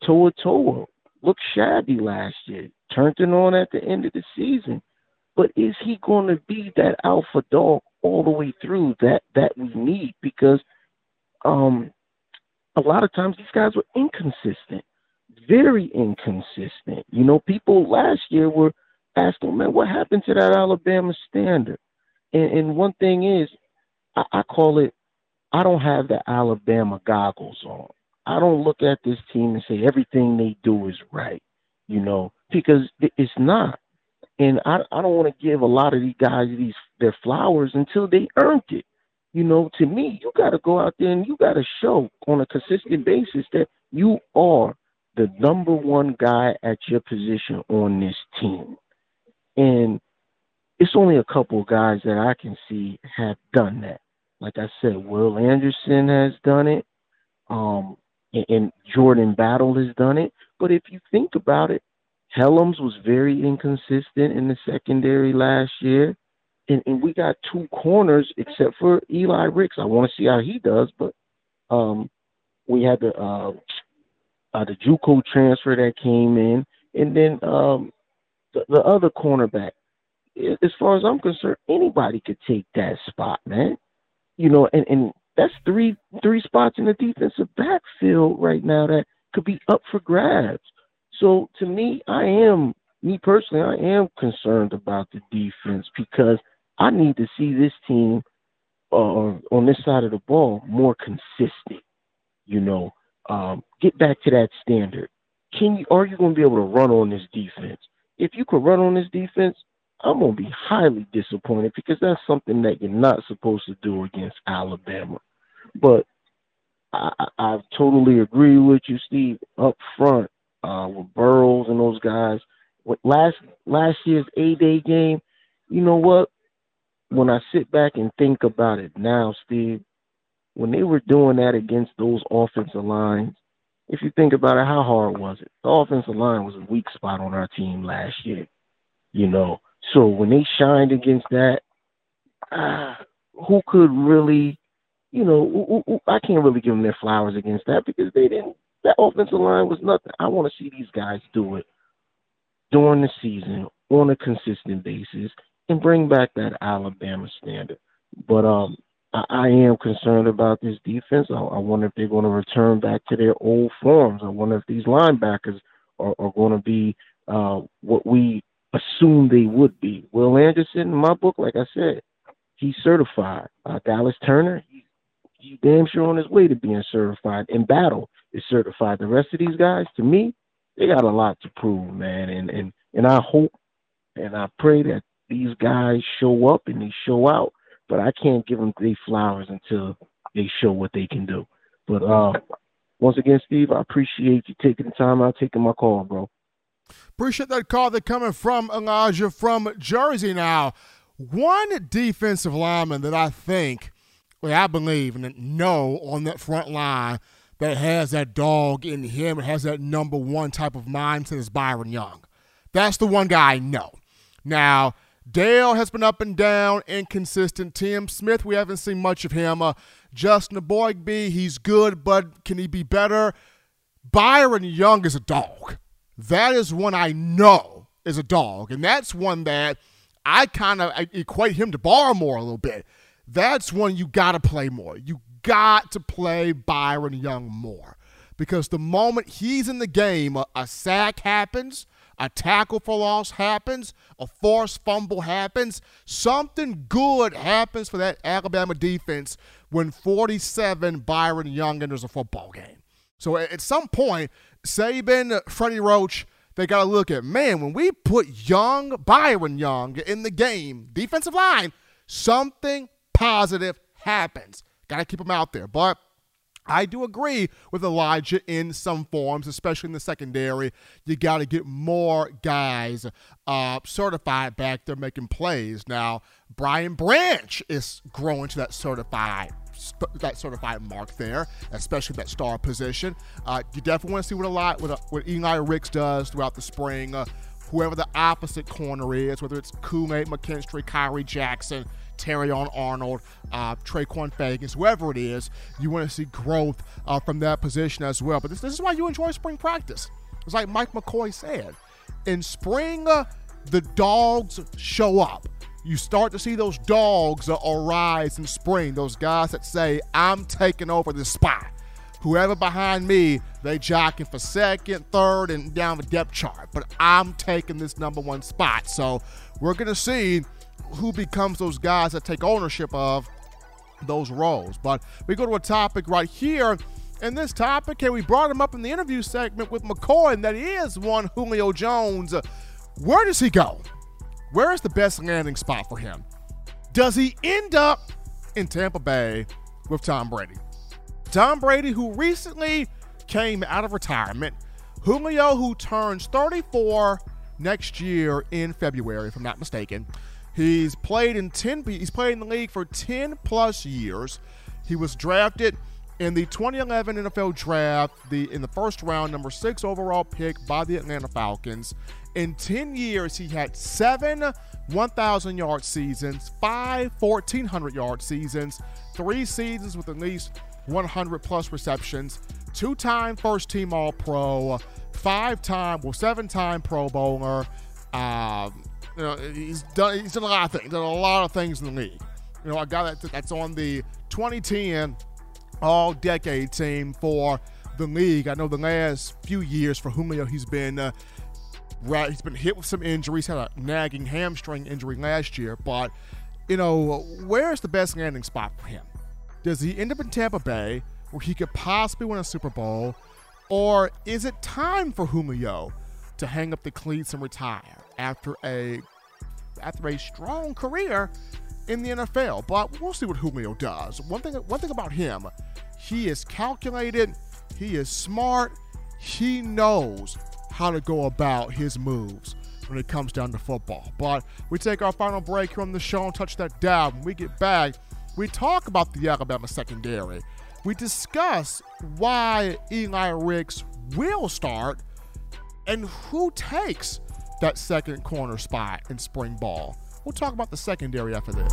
Toa Toa looked shabby last year, turned it on at the end of the season. But is he going to be that alpha dog all the way through that that we need? Because um, a lot of times these guys were inconsistent, very inconsistent. You know, people last year were asking, man, what happened to that Alabama standard? And, and one thing is, I, I call it, I don't have the Alabama goggles on. I don't look at this team and say everything they do is right, you know, because it's not. And I, I don't want to give a lot of these guys these their flowers until they earned it. You know, to me, you got to go out there and you got to show on a consistent basis that you are the number one guy at your position on this team. And it's only a couple of guys that I can see have done that. Like I said, Will Anderson has done it. Um, and Jordan Battle has done it. But if you think about it, Hellams was very inconsistent in the secondary last year. And, and we got two corners except for Eli Ricks. I want to see how he does, but um, we had the uh, uh, the JUCO transfer that came in, and then um, the, the other cornerback. As far as I'm concerned, anybody could take that spot, man. You know, and, and that's three three spots in the defensive backfield right now that could be up for grabs. So to me, I am me personally, I am concerned about the defense because I need to see this team uh, on this side of the ball more consistent. You know, um, get back to that standard. Can you are you going to be able to run on this defense? If you could run on this defense, I'm to be highly disappointed because that's something that you're not supposed to do against Alabama. But I, I, I totally agree with you, Steve. Up front uh, with Burroughs and those guys. With last last year's A Day game, you know what? When I sit back and think about it now, Steve, when they were doing that against those offensive lines, if you think about it, how hard was it? The offensive line was a weak spot on our team last year. You know, so when they shined against that, uh, who could really you know, I can't really give them their flowers against that because they didn't. That offensive line was nothing. I want to see these guys do it during the season on a consistent basis and bring back that Alabama standard. But um, I, I am concerned about this defense. I, I wonder if they're going to return back to their old forms. I wonder if these linebackers are, are going to be uh, what we assume they would be. Will Anderson, in my book, like I said, he's certified. Uh, Dallas Turner, he's he's damn sure on his way to being certified. And Battle is certified. The rest of these guys, to me, they got a lot to prove, man. And and and I hope and I pray that these guys show up and they show out. But I can't give them three flowers until they show what they can do. But uh, once again, Steve, I appreciate you taking the time out, taking my call, bro. Appreciate that call that coming from Elijah from Jersey. Now, one defensive lineman that I think I believe and know on that front line that has that dog in him has that number one type of mindset is Byron Young. That's the one guy I know. Now, Dale has been up and down, inconsistent. Tim Smith, we haven't seen much of him. Uh, Justin Eboigbe, he's good, but can he be better? Byron Young is a dog. That is one I know is a dog, and that's one that I kind of equate him to Barmore a little bit that's when you got to play more. You got to play Byron Young more because the moment he's in the game, a, a sack happens, a tackle for loss happens, a forced fumble happens, something good happens for that Alabama defense when 47 Byron Young enters a football game. So at some point, Saban, Freddie Roach, they got to look at, man, when we put Young, Byron Young in the game, defensive line, something positive happens. Got to keep them out there. But I do agree with Elijah in some forms, especially in the secondary. You got to get more guys uh, certified back there making plays. Now, Brian Branch is growing to that certified that certified mark there, especially that star position. Uh, you definitely want to see what a lot what, what Eli Ricks does throughout the spring. Uh, whoever the opposite corner is, whether it's Kool-Aid McKinstry, Khyree Jackson, Terrion Arnold, uh, Traquan Fegans, whoever it is, you want to see growth uh, from that position as well. But this, this is why you enjoy spring practice. It's like Mike McCoy said. In spring, uh, the dogs show up. You start to see those dogs arise in spring, those guys that say, I'm taking over this spot. Whoever behind me, they jockeying for second, third, and down the depth chart. But I'm taking this number one spot. So we're going to see who becomes those guys that take ownership of those roles. But we go to a topic right here. And this topic, and we brought him up in the interview segment with McCoy, and that is one Julio Jones. Where does he go? Where is the best landing spot for him? Does he end up in Tampa Bay with Tom Brady? Tom Brady, who recently came out of retirement, Julio, who turns 34 next year in February, if I'm not mistaken. He's played in 10 he's played in the league for 10 plus years. He was drafted in the 2011 NFL draft, the in the first round, number 6 overall pick by the Atlanta Falcons. In 10 years, he had 7 1,000 yard seasons, 5 1,400 yard seasons, 3 seasons with at least 100 plus receptions, two time first team All Pro, five time, well, seven time Pro Bowler. Um, you know, he's done he's done a lot of things, done a lot of things in the league. You know, a guy that, that's on the 2010 All Decade team for the league. I know the last few years for Julio, he's been. Uh, Right, he's been hit with some injuries. Had a nagging hamstring injury last year, but you know, where's the best landing spot for him? Does he end up in Tampa Bay where he could possibly win a Super Bowl? Or is it time for Julio to hang up the cleats and retire after a after a strong career in the NFL? But we'll see what Julio does. One thing one thing about him, he is calculated, he is smart, he knows how to go about his moves when it comes down to football. But we take our final break here on the show and touch that down. When we get back, we talk about the Alabama secondary. We discuss why Eli Ricks will start and who takes that second corner spot in spring ball. We'll talk about the secondary after this.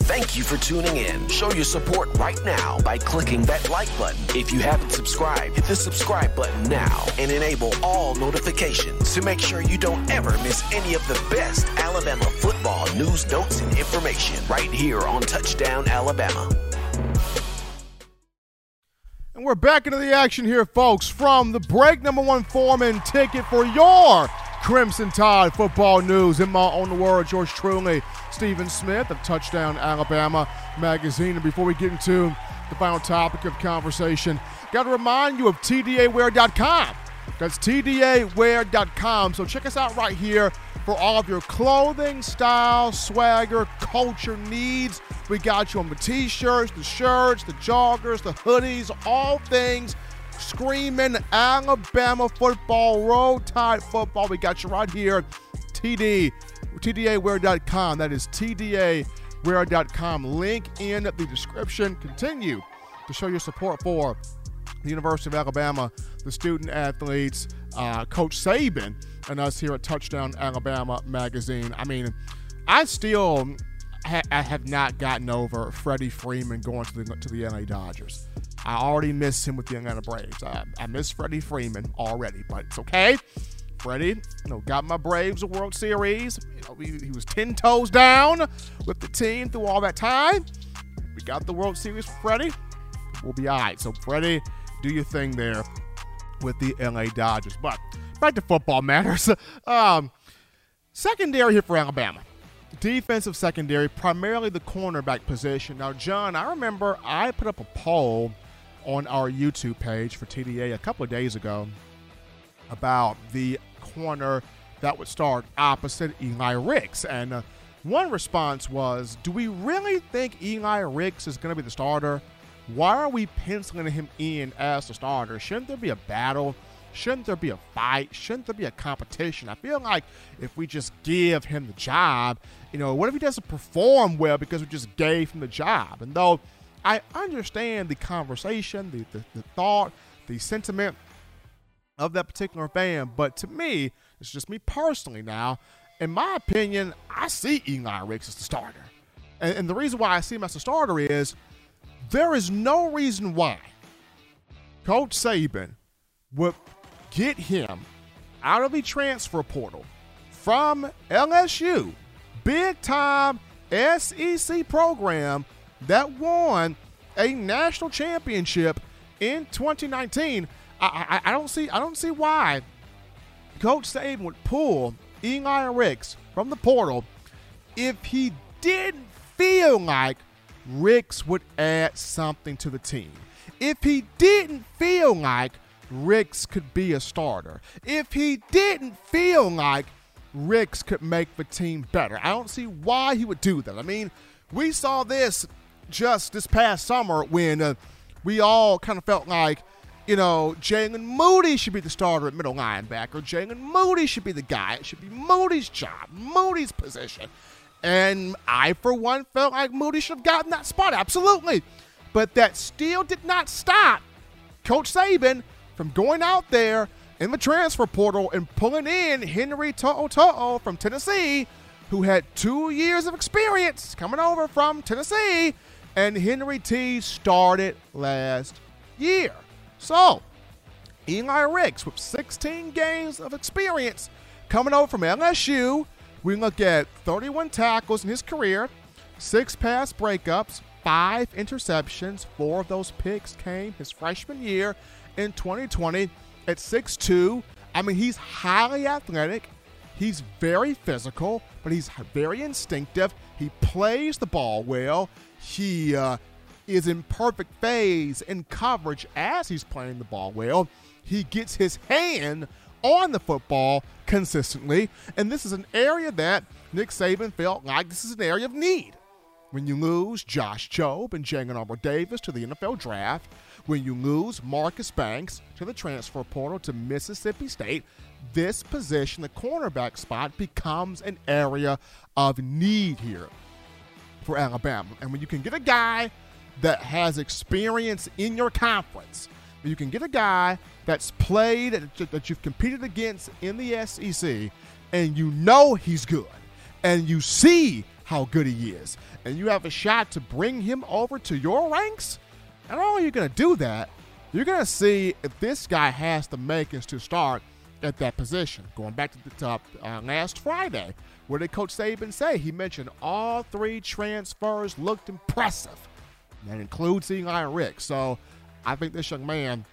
Thank you for tuning in. Show your support right now by clicking that like button. If you haven't subscribed, hit the subscribe button now and enable all notifications to make sure you don't ever miss any of the best Alabama football news, notes, and information right here on Touchdown Alabama. And we're back into the action here, folks, from the break number one foreman ticket for your Crimson Tide football news. In my own words, yours truly, Stephen Smith of Touchdown Alabama magazine. And before we get into the final topic of conversation, got to remind you of TDAwear.com. That's TDAwear.com. So check us out right here for all of your clothing, style, swagger, culture needs. We got you on the t shirts, the shirts, the joggers, the hoodies, all things screaming Alabama football, roll tide football. We got you right here. TD, TDAwear.com. That is TDAwear.com. Link in the description. Continue to show your support for the University of Alabama, the student athletes, uh, Coach Saban, and us here at Touchdown Alabama magazine. I mean, I still ha- I have not gotten over Freddie Freeman going to the to the LA Dodgers. I already miss him with the Atlanta Braves. I, I miss Freddie Freeman already, but it's okay. Freddie, you know, got my Braves a World Series. You know, he, he was ten toes down with the team through all that time. We got the World Series Freddie. We'll be all right. So Freddie, do your thing there with the LA Dodgers. But back to football matters. Um, secondary here for Alabama. Defensive secondary, primarily the cornerback position. Now, John, I remember I put up a poll on our YouTube page for TDA a couple of days ago about the corner that would start opposite Eli Ricks. And uh, one response was Do we really think Eli Ricks is going to be the starter? Why are we penciling him in as the starter? Shouldn't there be a battle? Shouldn't there be a fight? Shouldn't there be a competition? I feel like if we just give him the job, you know, what if he doesn't perform well because we just gave him the job? And though I understand the conversation, the, the, the thought, the sentiment of that particular fan, but to me, it's just me personally now. In my opinion, I see Eli Ricks as the starter. And, and the reason why I see him as the starter is there is no reason why Coach Saban would get him out of the transfer portal from LSU, big time SEC program that won a national championship in 2019. I, I, I, don't see I don't see why Coach Saban would pull Eli Ricks from the portal if he didn't feel like Ricks would add something to the team. If he didn't feel like Ricks could be a starter, if he didn't feel like Ricks could make the team better, I don't see why he would do that. I mean, we saw this just this past summer when uh, we all kind of felt like, you know, Jaylen Moody should be the starter at middle linebacker. Jaylen Moody should be the guy. It should be Moody's job, Moody's position. And I, for one, felt like Moody should have gotten that spot. Absolutely. But that still did not stop Coach Saban from going out there in the transfer portal and pulling in Henry To'oTo'o from Tennessee, who had two years of experience coming over from Tennessee. And Henry T started last year. So, Eli Ricks, with 16 games of experience, coming over from LSU, we look at 31 tackles in his career, six pass breakups, five interceptions. Four of those picks came his freshman year in 2020 at 6'2. I mean, he's highly athletic. He's very physical, but he's very instinctive. He plays the ball well. He uh, is in perfect phase in coverage as he's playing the ball well. He gets his hand on the football consistently. And this is an area that Nick Saban felt like this is an area of need. When you lose Josh Jobe and Jalyn Armour Davis to the NFL draft, when you lose Marcus Banks to the transfer portal to Mississippi State, this position, the cornerback spot, becomes an area of need here for Alabama. And when you can get a guy that has experience in your conference, you can get a guy that's played, that you've competed against in the SEC, and you know he's good, and you see how good he is, and you have a shot to bring him over to your ranks, and all you're going to do that, you're going to see if this guy has the makings to start at that position. Going back to the top uh, last Friday, where did Coach Saban say? He mentioned all three transfers looked impressive. That includes Eli Rick. So I think this young man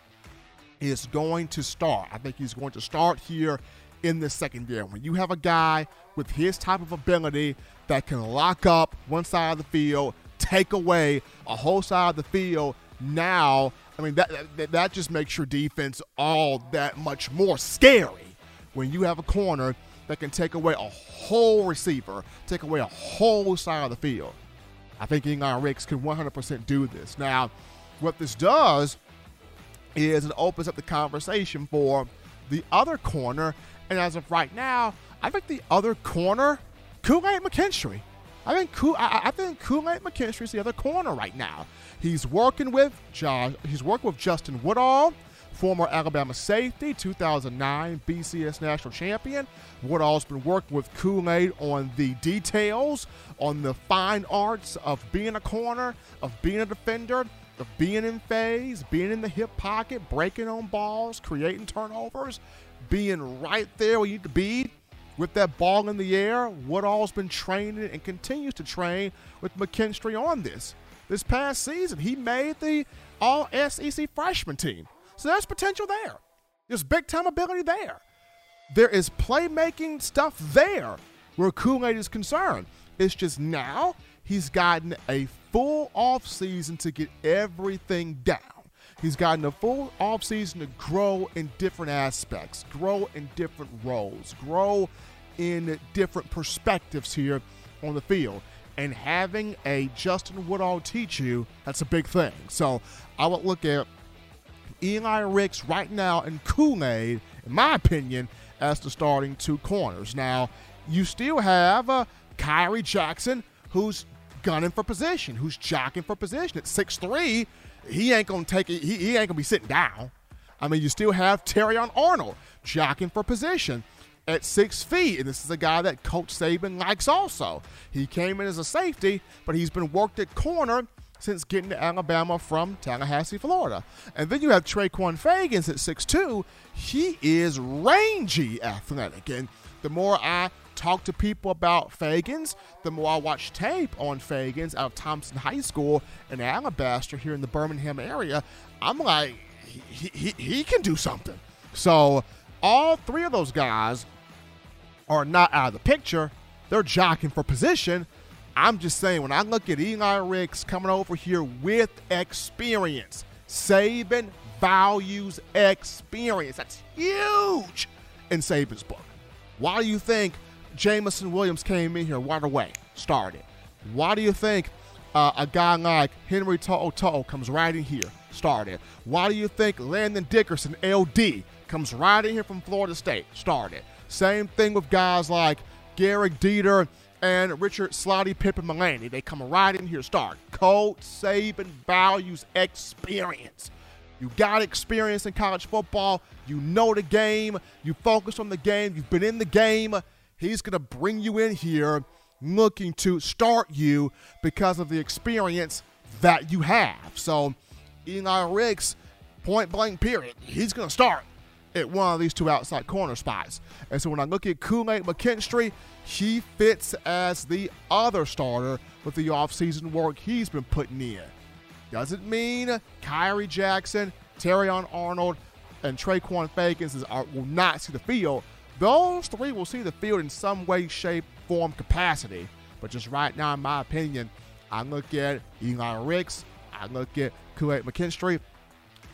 is going to start. I think he's going to start here in the second year. When you have a guy with his type of ability that can lock up one side of the field, take away a whole side of the field, now, I mean, that, that, that just makes your defense all that much more scary when you have a corner that can take away a whole receiver, take away a whole side of the field. I think Eli Ricks can 100% do this. Now, what this does is it opens up the conversation for the other corner. And as of right now, I think the other corner, Kool-Aid McKinstry. I think Kool- I, I think Kool-Aid McKinstry is the other corner right now. He's working with Josh. He's working with Justin Woodall, former Alabama safety, 2009 BCS national champion. Woodall's been working with Kool-Aid on the details, on the fine arts of being a corner, of being a defender, of being in phase, being in the hip pocket, breaking on balls, creating turnovers, being right there where you need to be with that ball in the air. Woodall's been training and continues to train with McKinstry on this. This past season, he made the All SEC freshman team. So there's potential there. There's big time ability there. There is playmaking stuff there where Kool Aid is concerned. It's just now he's gotten a full off season to get everything down. He's gotten a full offseason to grow in different aspects, grow in different roles, grow in different perspectives here on the field. And having a Justin Woodall teach you, that's a big thing. So I would look at Eli Ricks right now and Kool Aid, in my opinion, as the starting two corners. Now, you still have uh, Khyree Jackson, who's gunning for position, who's jockeying for position. At 6'3, he ain't gonna take it, he, he ain't gonna be sitting down. I mean, you still have Terrion Arnold jockeying for position at six feet, and this is a guy that Coach Saban likes also. He came in as a safety, but he's been worked at corner since getting to Alabama from Tallahassee, Florida. And then you have Trequon Fegans at 6'2. He is rangy athletic. And the more I talk to people about Fegans, the more I watch tape on Fegans out of Thompson High School in Alabaster here in the Birmingham area, I'm like, he, he, he can do something. So all three of those guys are not out of the picture. They're jockeying for position. I'm just saying, when I look at Eli Ricks coming over here with experience, Saban values experience. That's huge in Saban's book. Why do you think Jameson Williams came in here right away, started? Why do you think uh, a guy like Henry To'oTo'o comes right in here, started? Why do you think Landon Dickerson, LD, comes right in here from Florida State, started? Same thing with guys like Gehrig Dieter and Richard Slotty Pippen Mullaney. They come right in here, start. Coach Saban values experience. You got experience in college football. You know the game. You focus on the game. You've been in the game. He's going to bring you in here looking to start you because of the experience that you have. So, Eli Ricks, point blank, period. He's going to start at one of these two outside corner spots. And so when I look at Kool Aid McKinstry, he fits as the other starter with the offseason work he's been putting in. Doesn't mean Khyree Jackson, Terrion Arnold, and Trequon Fegans are, uh, will not see the field. Those three will see the field in some way, shape, form, capacity. But just right now, in my opinion, I look at Eli Ricks, I look at Aid McKinstry,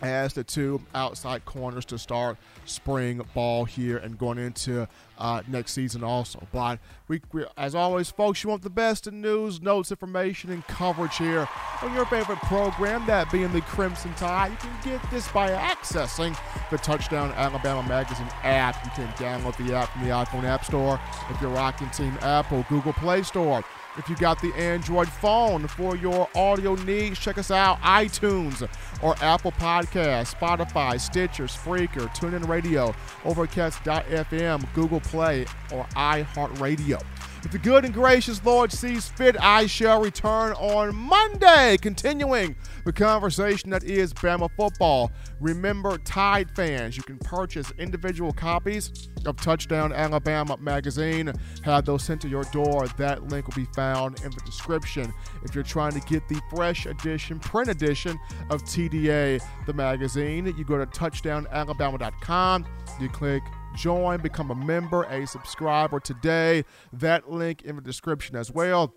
as the two outside corners to start spring ball here and going into uh, next season also. But we, we, as always, folks, you want the best in news, notes, information, and coverage here on your favorite program, that being the Crimson Tide. You can get this by accessing the Touchdown Alabama Magazine app. You can download the app from the iPhone App Store if you're rocking Team Apple, Google Play Store. If you got the Android phone for your audio needs, check us out iTunes or Apple Podcasts, Spotify, Stitcher, Spreaker, TuneIn Radio, Overcast.fm, Google Play, or iHeartRadio. If the good and gracious Lord sees fit, I shall return on Monday, continuing the conversation that is Bama football. Remember, Tide fans, you can purchase individual copies of Touchdown Alabama magazine. Have those sent to your door. That link will be found in the description. If you're trying to get the fresh edition, print edition of TDA, the magazine, you go to touchdownalabama.com. You click join, become a member, a subscriber today. That link in the description as well.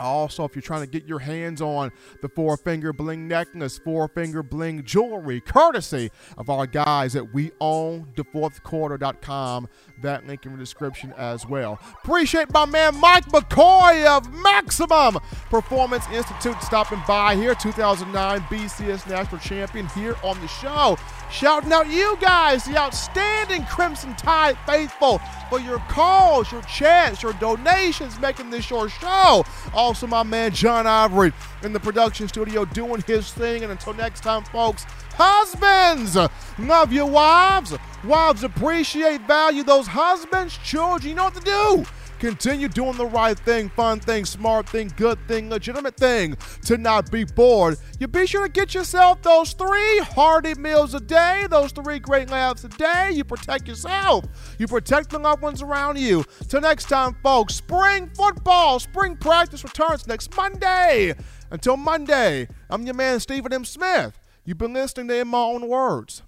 Also, if you're trying to get your hands on the four finger bling necklace, four finger bling jewelry, courtesy of our guys at we own the fourth quarter.com, that link in the description as well. Appreciate my man Mike McCoy of Maximum Performance Institute stopping by here, 2009 BCS National Champion here on the show. Shouting out you guys, the outstanding Crimson Tide faithful, for your calls, your chats, your donations, making this your show. Also, my man John Ivory in the production studio doing his thing. And until next time, folks, husbands, love your wives. Wives appreciate, value those husbands. Children, you know what to do. Continue doing the right thing, fun thing, smart thing, good thing, legitimate thing to not be bored. You be sure to get yourself those three hearty meals a day, those three great laughs a day. You protect yourself, you protect the loved ones around you. Till next time, folks, spring football, spring practice returns next Monday. Until Monday, I'm your man, Stephen M. Smith. You've been listening to In My Own Words.